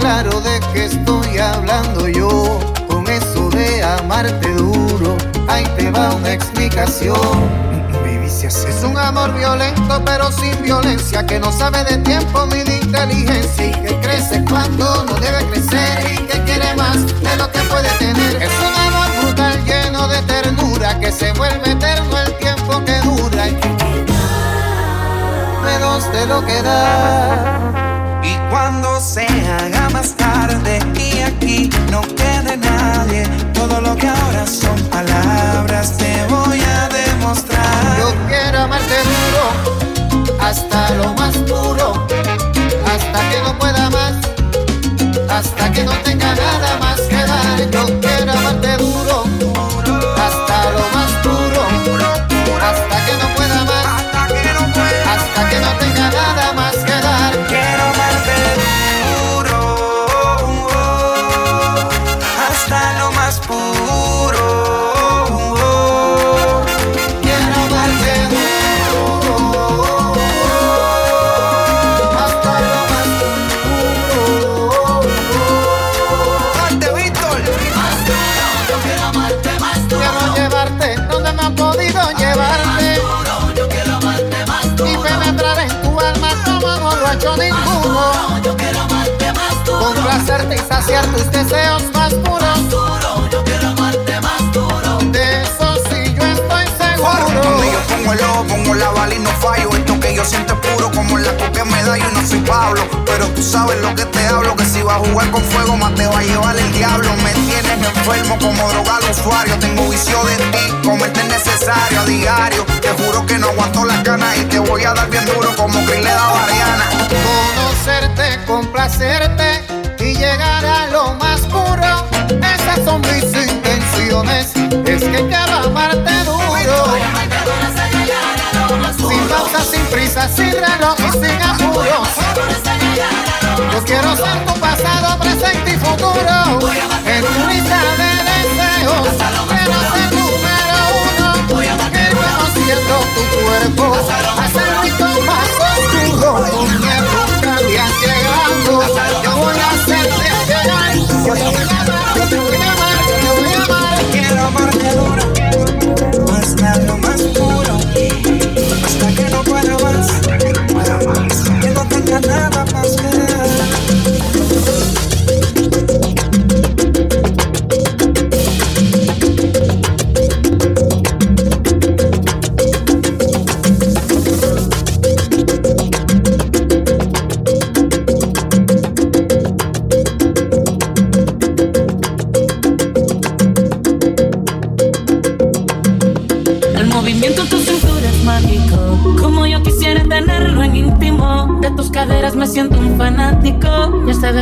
claro de qué estoy hablando yo, con eso de amarte duro, ahí te va una explicación. Es un amor violento pero sin violencia Que no sabe de tiempo ni de inteligencia Y que crece cuando no debe crecer Y que quiere más de lo que puede tener. Es un amor brutal lleno de ternura Que se vuelve eterno el tiempo que dura Y que menos de lo que da cuando se haga más tarde y aquí no quede nadie, todo lo que ahora son palabras te voy a demostrar. Yo quiero amarte duro, hasta lo más puro, hasta que no pueda más, hasta que no tenga nada más que dar. Yo quiero amarte duro, hasta lo más puro, hasta que saciar tus deseos más puros. De eso sí yo estoy Cuando seguro. yo pongo el ojo, pongo la bala y no fallo. Esto que yo siento es puro como la que me da. Yo no soy Pablo, pero tú sabes lo que te hablo. Que si vas a jugar con fuego, más te va a llevar el diablo. Me tienes enfermo como drogado usuario. Tengo vicio de ti, comerte es necesario a diario. Te juro que no aguanto las ganas y te voy a dar bien duro como Chris le daba a Ariana. Conocerte, complacerte llegar a lo más puro. Esas son mis intenciones. Es que quiero amarte duro. Sin pausa, sin prisa, sin reloj y sin apuros. Yo quiero ser tu pasado, presente y futuro. En tu lista de deseos, quiero ser número uno. Ir conociendo tu cuerpo, hacer un más oscuro. Habías llegado, yo voy a hacerte llegar. Yo te voy a amar, yo te voy a amar, yo te voy a amar. Quiero amarte duro, hasta lo más puro, hasta que no pueda más, que no tenga nada más que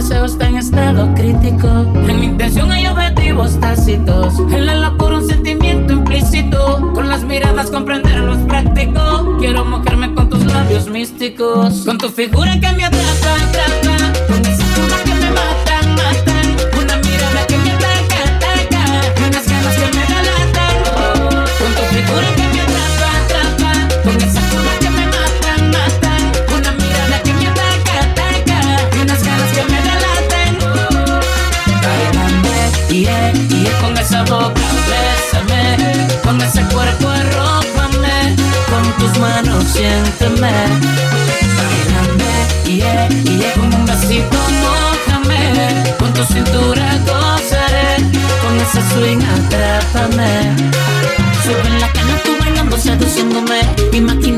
deseo está en estado crítico. En mi intención hay objetivos tácitos. En la locura un sentimiento implícito. Con las miradas comprender lo práctico. Quiero mojarme con tus labios místicos. Con tu figura que me atrapa, atrapa. Siénteme. Bailame, yeah, yeah, con un besito mojame, con tu cintura gozaré, con ese swing atrápame. Sube en la cana tú bailando, seduciéndome, imaginar que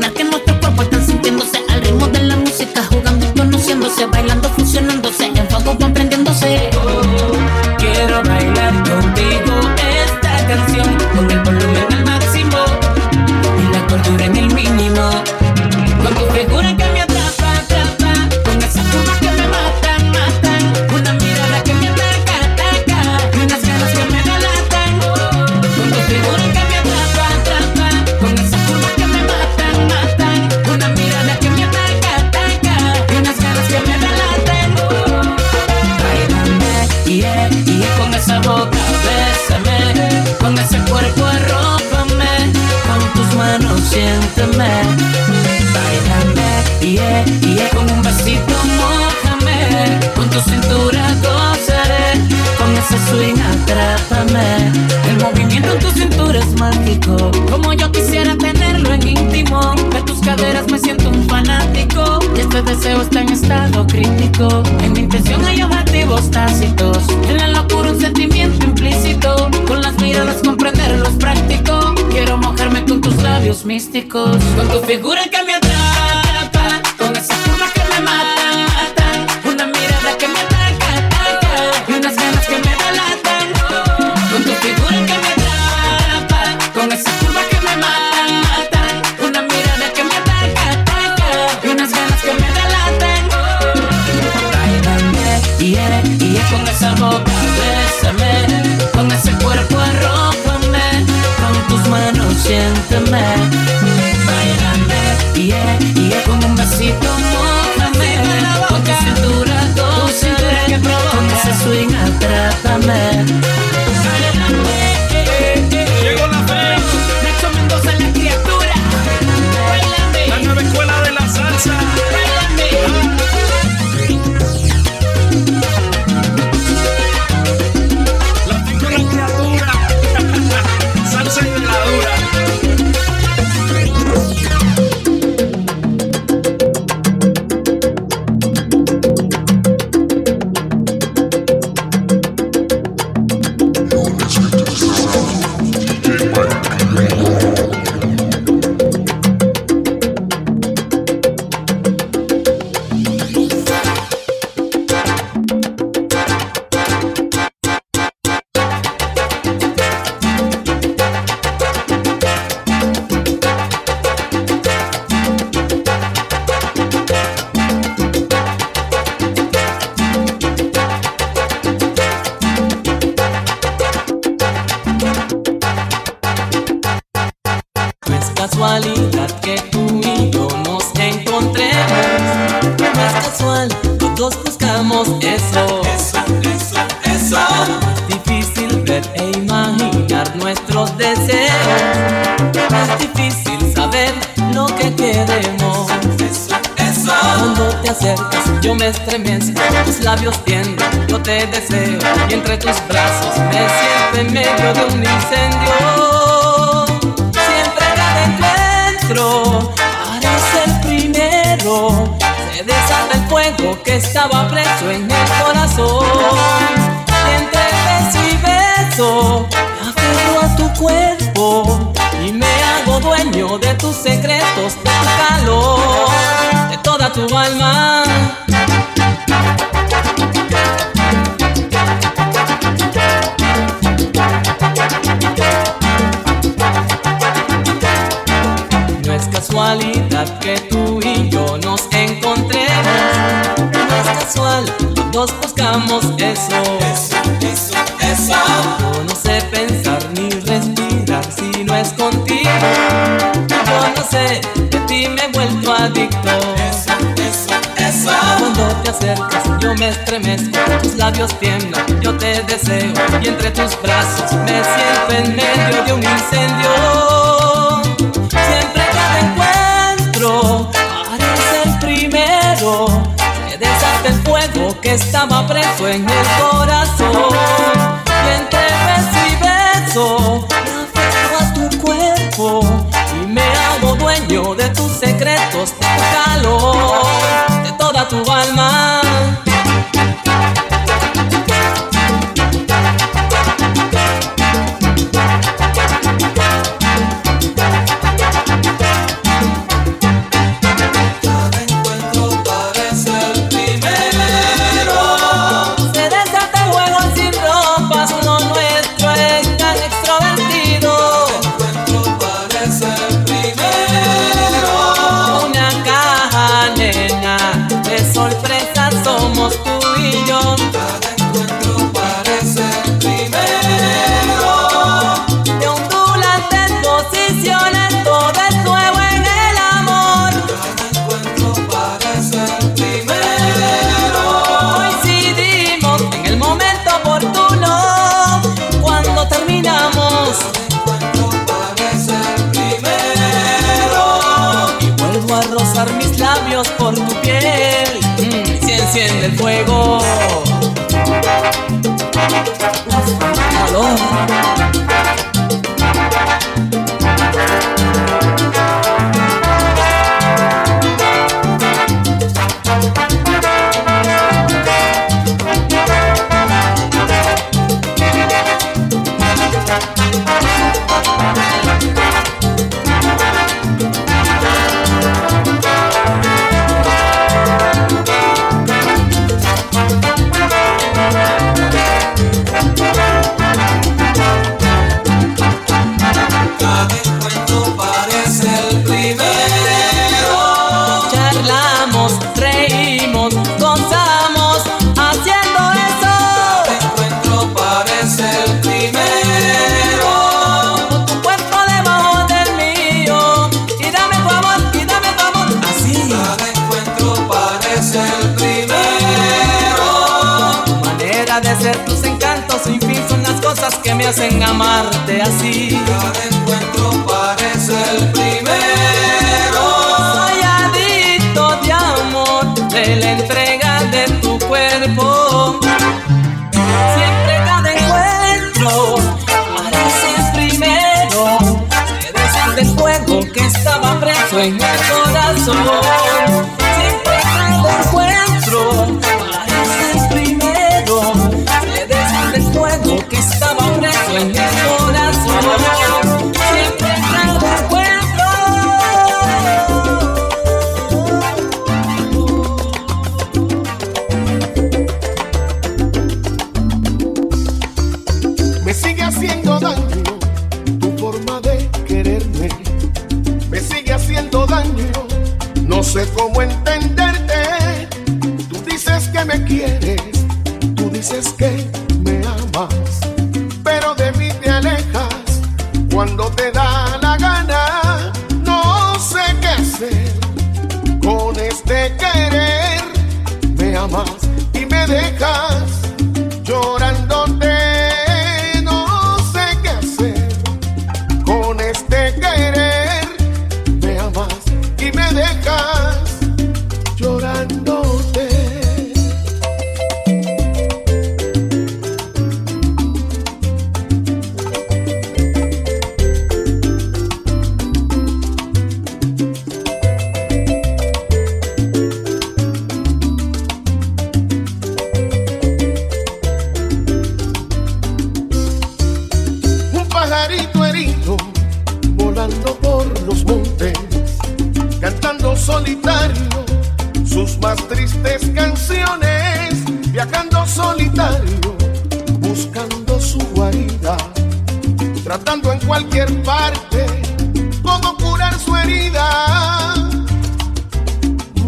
siénteme. Bailame, yeah, yeah, con un besito mojame, con tu cintura dulce, con ese swing atrápame. Nuestros deseos. Es difícil saber lo que queremos. Cuando te acercas, yo me estremezco. Tus labios tienden, yo te deseo. Y entre tus brazos me siento en medio de un incendio. Siempre cada encuentro parece el primero. Se desata el fuego que estaba preso en el corazón. Y entre beso y beso y me hago dueño de tus secretos, de tu calor, de toda tu alma. No es casualidad que tú y yo nos encontremos. No es casual, los dos buscamos eso, me vuelto adicto. Eso, eso, eso. Cuando te acercas, yo me estremezco. Tus labios tiemblan, yo te deseo. Y entre tus brazos me siento en medio de un incendio. Siempre cada encuentro parece el primero. Se desata el fuego que estaba preso en el corazón. amarte así. Cada encuentro parece el primero. Soy adicto de amor, de la entrega de tu cuerpo. Siempre cada encuentro parece el primero. Eres el del fuego que estaba preso en mi corazón.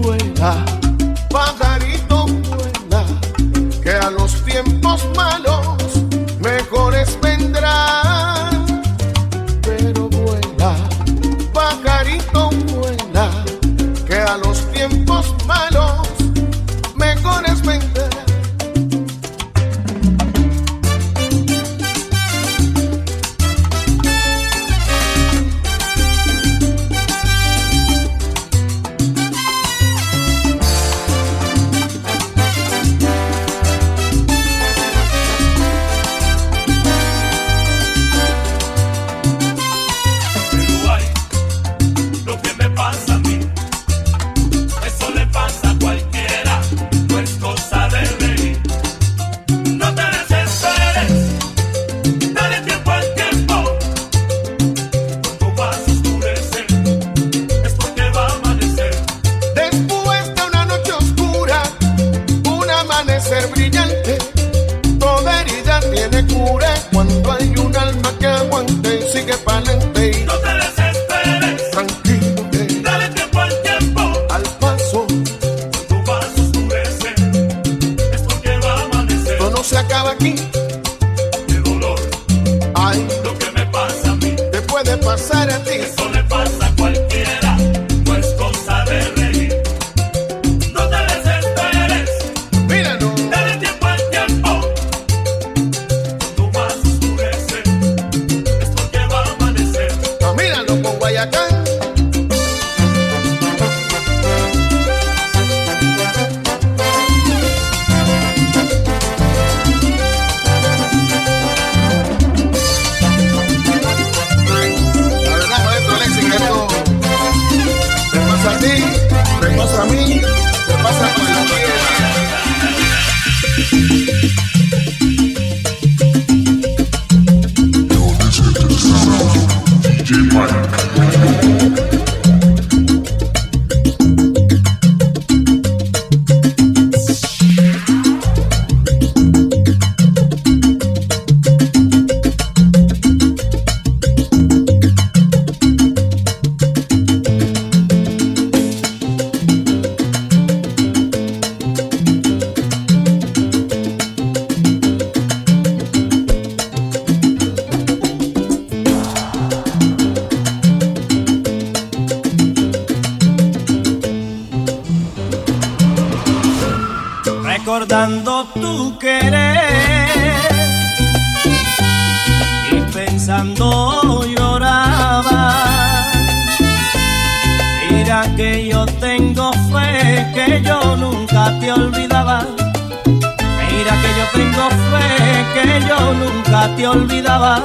vuela, pajarito vuela, que a los tiempos malos mejores vendrán. Pero vuela, pajarito vuela, que a los tiempos malos que yo nunca te olvidaba. Mira que yo tengo fe que yo nunca te olvidaba.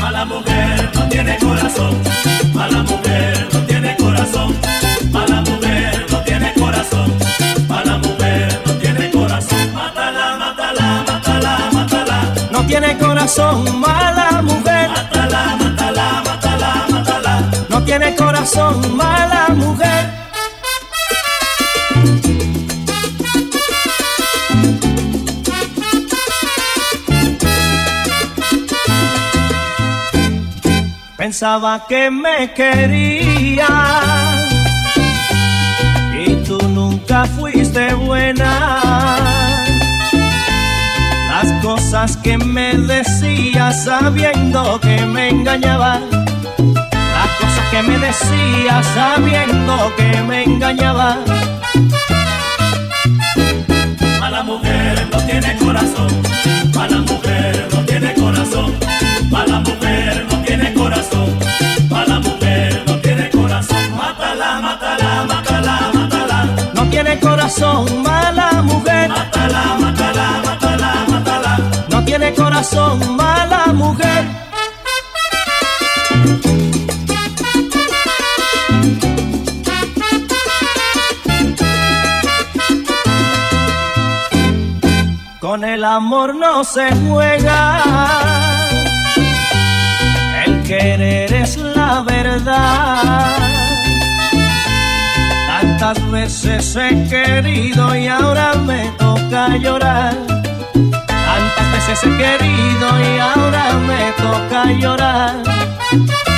Mala mujer no tiene corazón, mala mujer no tiene corazón, mala mujer no tiene corazón, mala mujer no tiene corazón. Mátala, mátala, mátala, mátala. No tiene corazón, mala mujer. Mátala, tiene corazón, mala mujer. Pensaba que me quería y tú nunca fuiste buena. Las cosas que me decías sabiendo que me engañaba. Que me decías sabiendo que me engañaba. Mala mujer no tiene corazón, mala mujer no tiene corazón, mala mujer no tiene corazón, mala mujer no tiene corazón. Mátala, mátala, mátala, mátala, No tiene corazón, mala mujer. mátala, mátala, mátala, mátala. No tiene corazón, mala mujer. Con el amor no se juega. El querer es la verdad. Tantas veces he querido y ahora me toca llorar. Tantas veces he querido y ahora me toca llorar.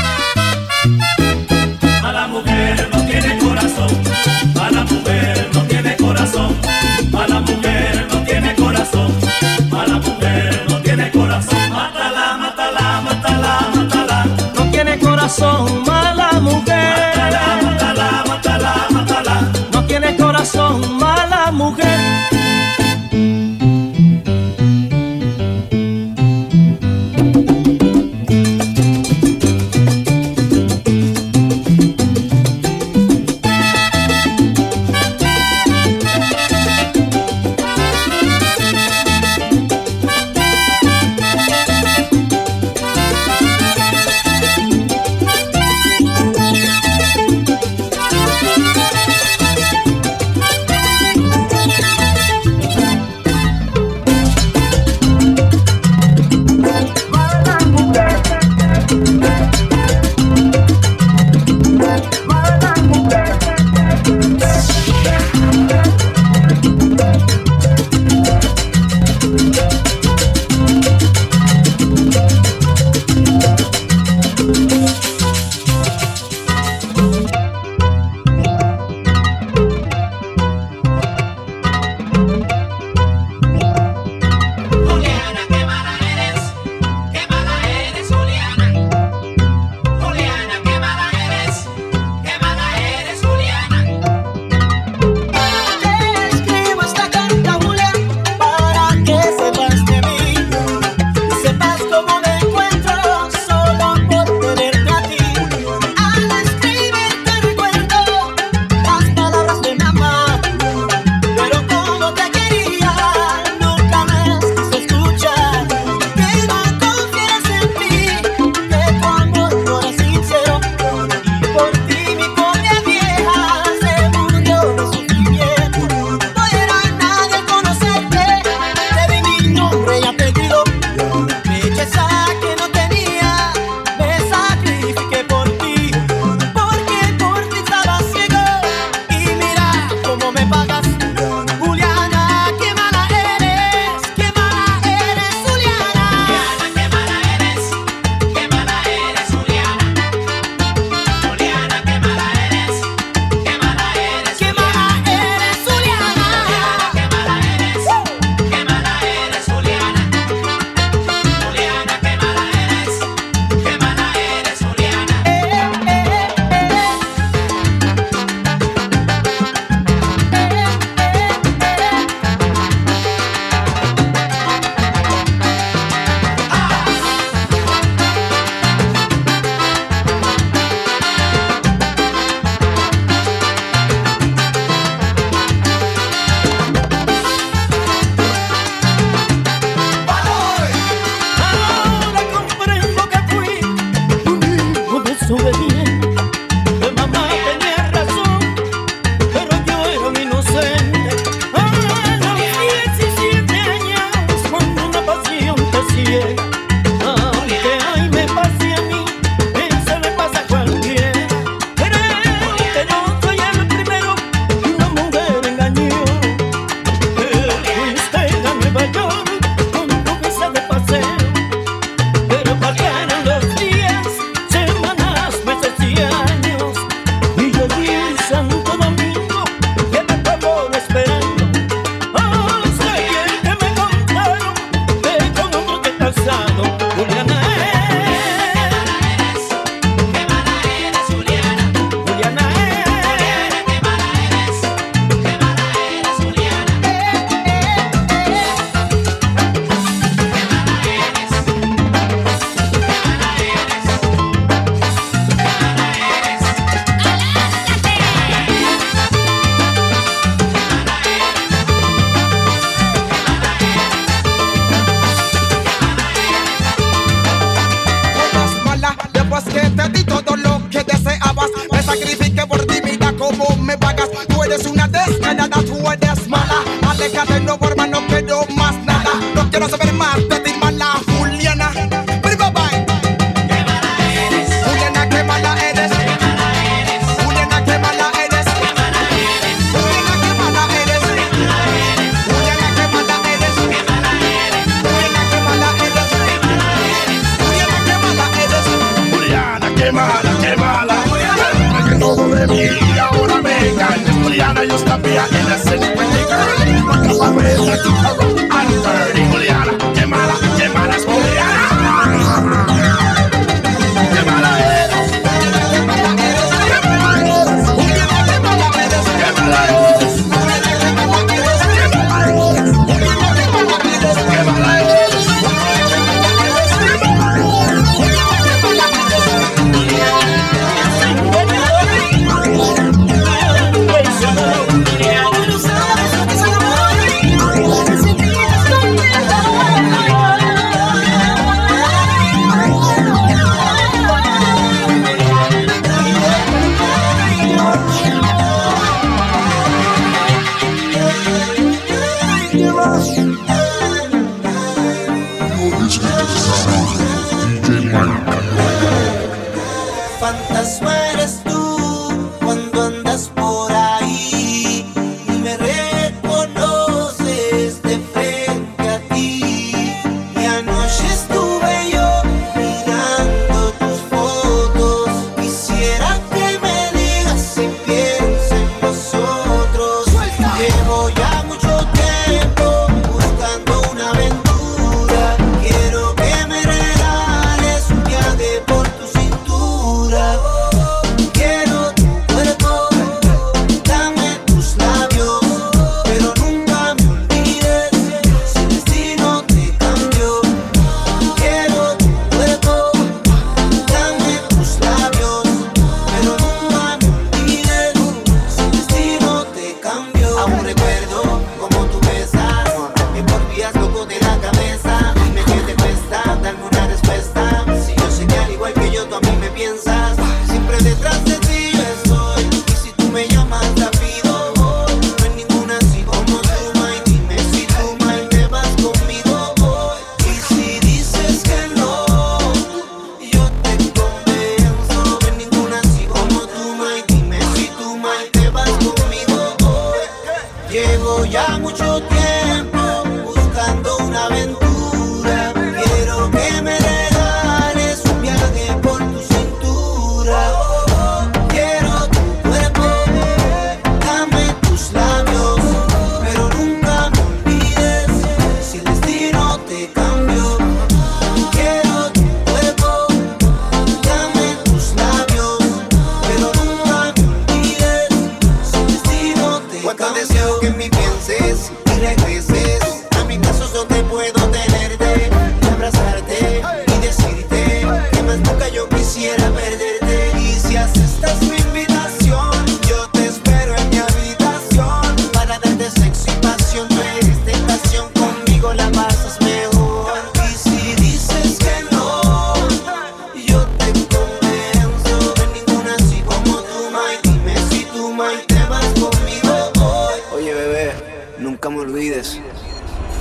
Corazón,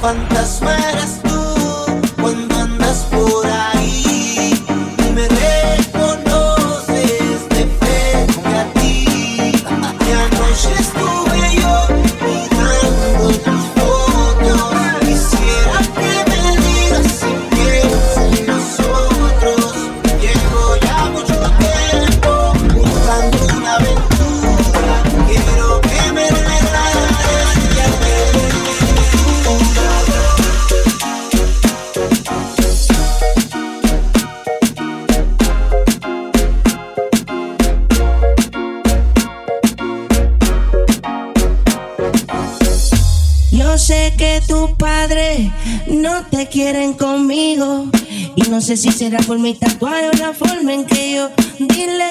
fantasma. sé si será por mi tatuaje o la forma en que yo dile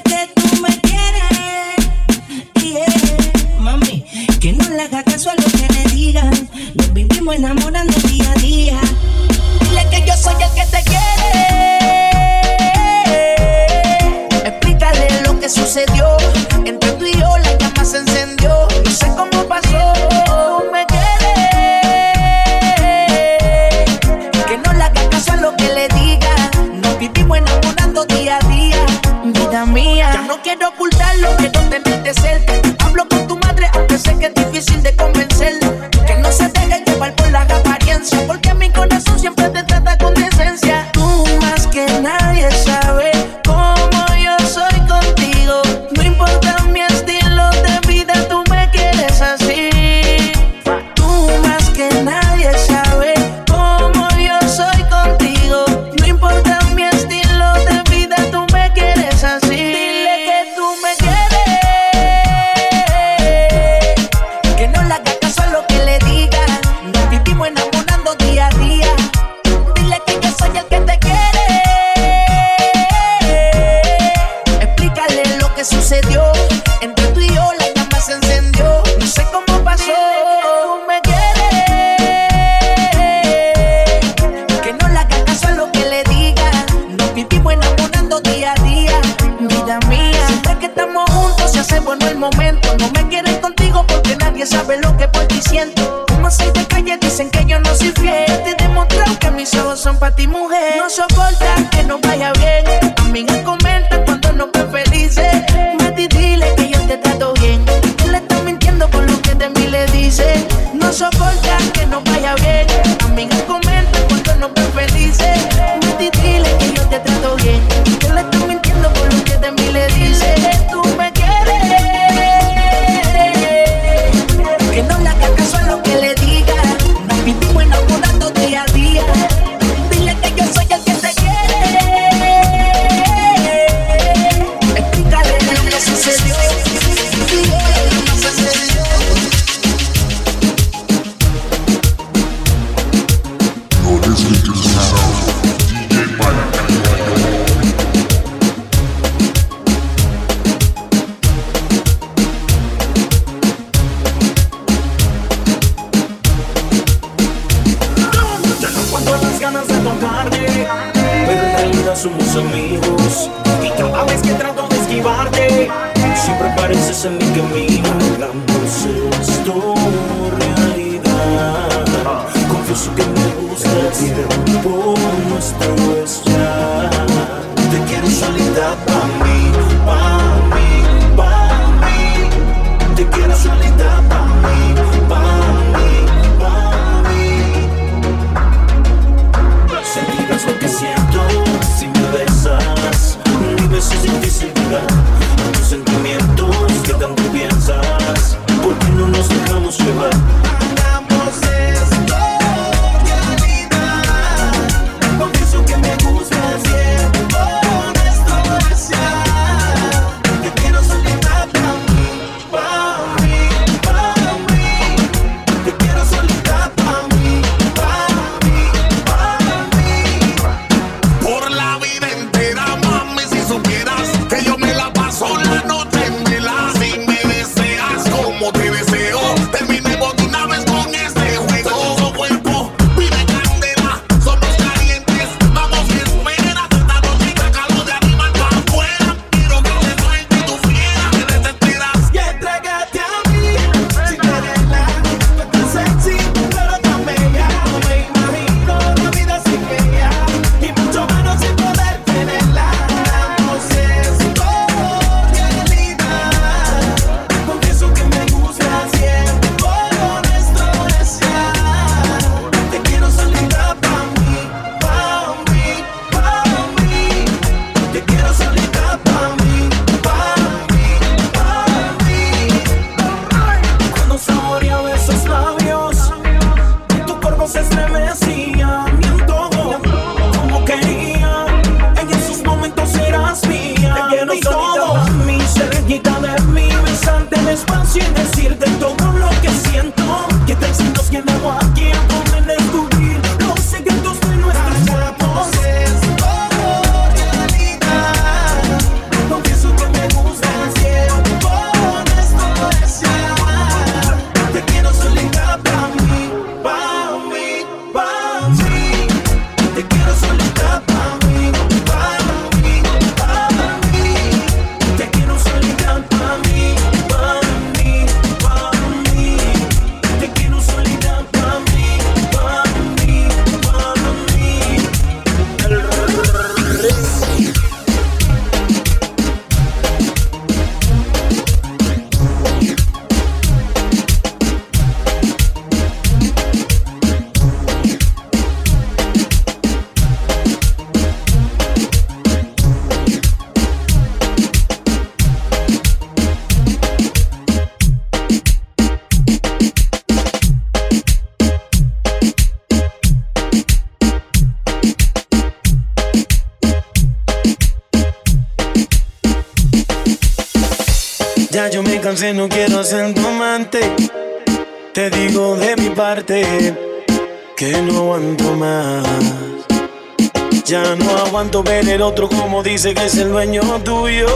tanto ver el otro como dice que es el dueño tuyo.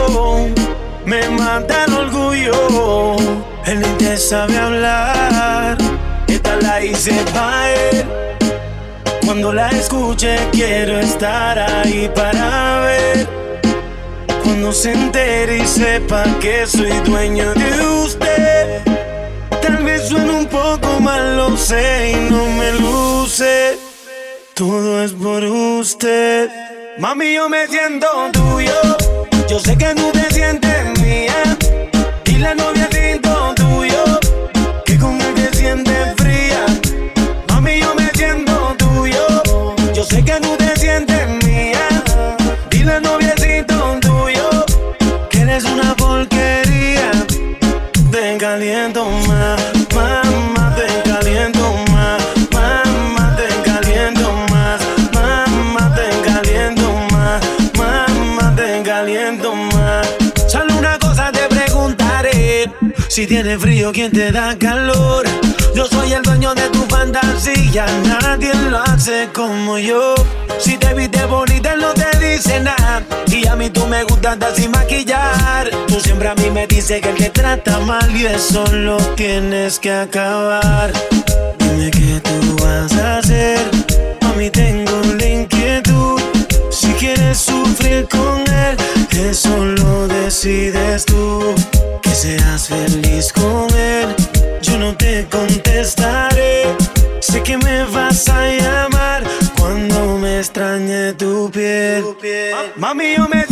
Me mata el orgullo, él ni te sabe hablar. Esta la hice pa' él. Cuando la escuche quiero estar ahí para ver. Cuando se entere y sepa que soy dueño de usted. Tal vez suene un poco mal, lo sé y no me luce. Todo es por usted. Mami, yo me siento tuyo. Yo sé que tú te sientes mía. Y la novia tuyo. Que con él te sientes fría. Mami, yo me siento tuyo. Yo sé que tú te sientes mía. Dile noviecito tuyo que eres una porquería. Te caliento si tienes frío, ¿quién te da calor? Yo soy el dueño de tu fantasía, nadie lo hace como yo. Si te viste bonita, no te dice nada. Y a mí tú me gustas andar sin maquillar. Tú siempre a mí me dices que él te trata mal y eso lo tienes que acabar. Dime qué tú vas a hacer. A mí tengo la inquietud. Si quieres sufrir con él, eso lo decides tú. Seas feliz con él, yo no te contestaré. Sé que me vas a llamar cuando me extrañe tu piel. Mami, yo me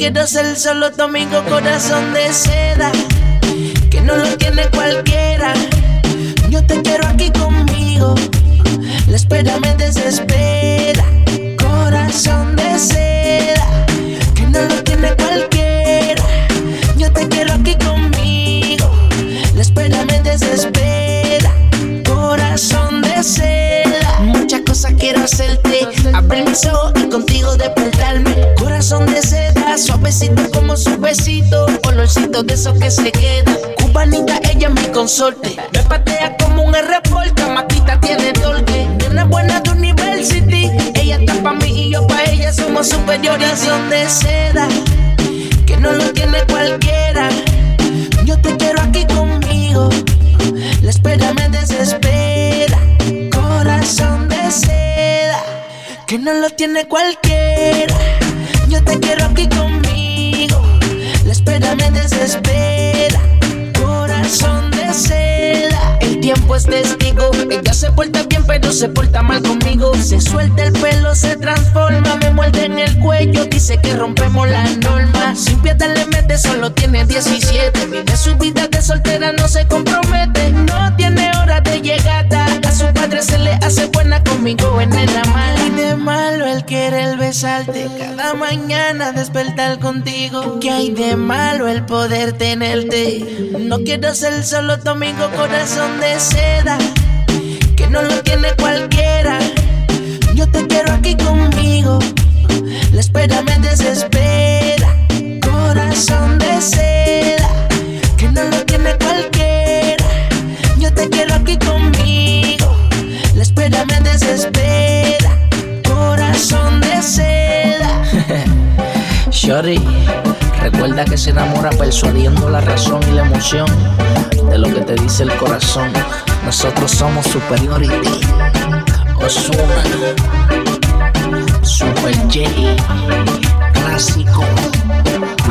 quiero ser solo tu amigo, corazón de seda. Que no lo tiene cualquiera. Yo te quiero aquí conmigo. La espera me desespera. Corazón de seda. Que no lo tiene cualquiera. Yo te quiero aquí conmigo. La espera me desespera. Corazón de seda. Muchas cosas quiero hacerte. Abrir mis ojos y contigo despertarme. Corazón de seda. Suavecito como su besito. Olorcito de esos que se quedan. Cubanita, ella es mi consorte. Me patea como un R-Porta. Maquita tiene torque. Una buena de University. Ella está pa' mí y yo pa' ella. Somos superiores. De seda. Que no lo tiene cualquiera. Yo te quiero aquí conmigo. La espera me desespera. Corazón de seda. Que no lo tiene cualquiera. Yo te quiero aquí conmigo. La espera me desespera. Tiempo es testigo. Ella se porta bien, pero se porta mal conmigo. Se suelta el pelo, se transforma. Me muerde en el cuello. Dice que rompemos la norma. Sin piedad le mete, solo tiene 17. Vive su vida de soltera, no se compromete. No tiene hora de llegada. A su padre se le hace buena conmigo en el amar. Y de malo el querer besarte. Cada mañana despertar contigo. ¿Qué hay de malo el poder tenerte? No quiero ser solo tu amigo, corazón de que no lo tiene cualquiera. Yo te quiero aquí conmigo, la espera me desespera. Corazón de seda, que no lo tiene cualquiera. Yo te quiero aquí conmigo, la espera me desespera. Corazón de seda. Shorty, recuerda que se enamora persuadiendo la razón y la emoción de lo que te dice el corazón. Nosotros somos superiority. Osuna. Super J. Clásico.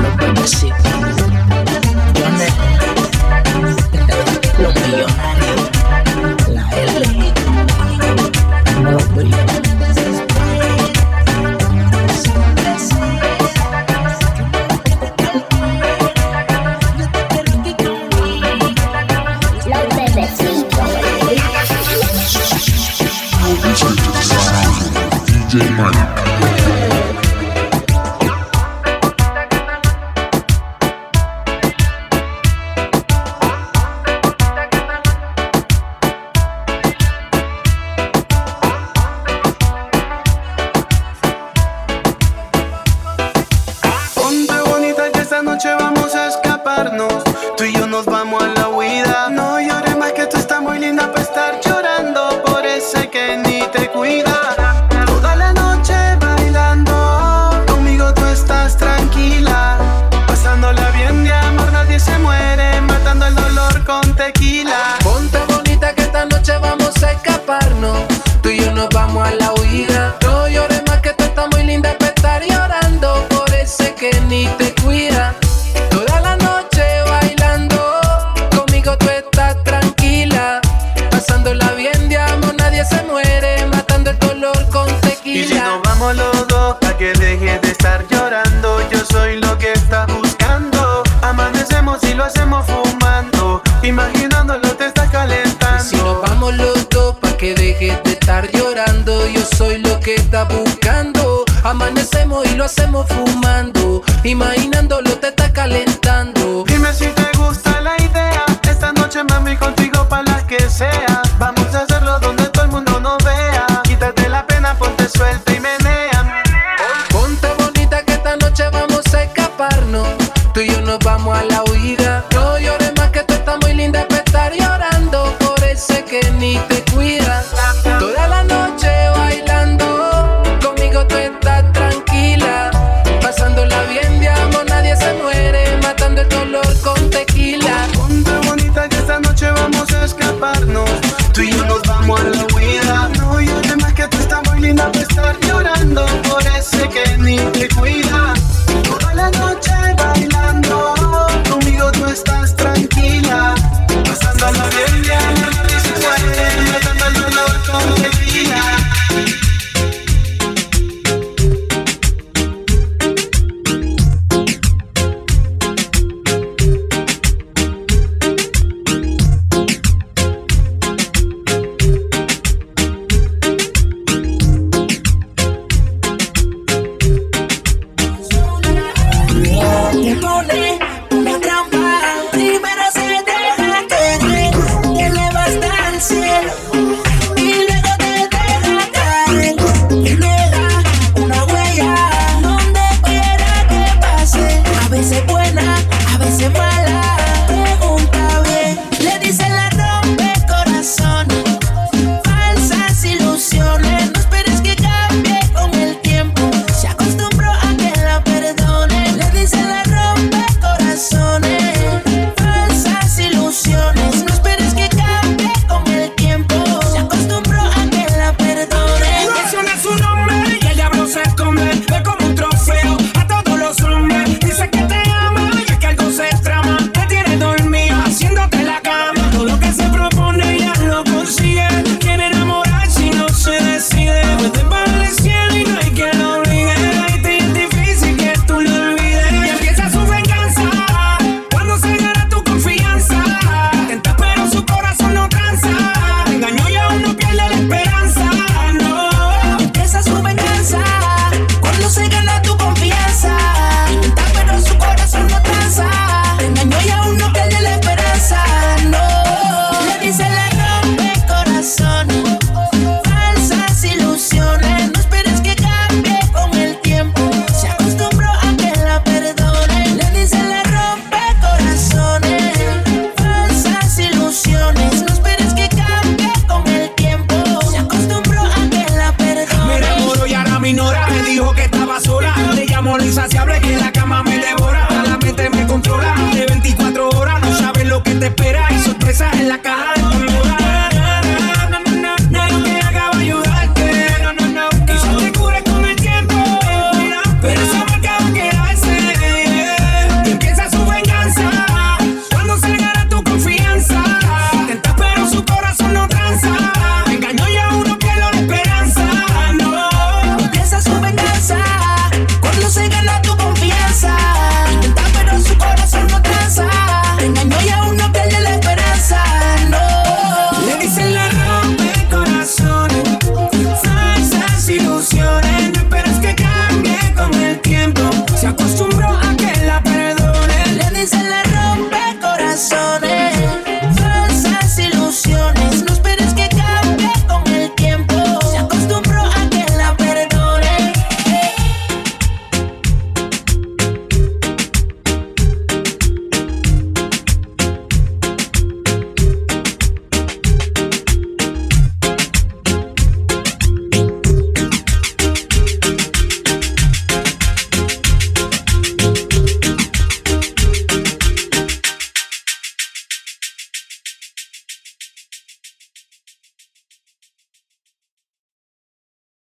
Los bebecitos. Los millonarios. DJ Money. amor insaciable